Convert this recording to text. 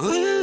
Oui.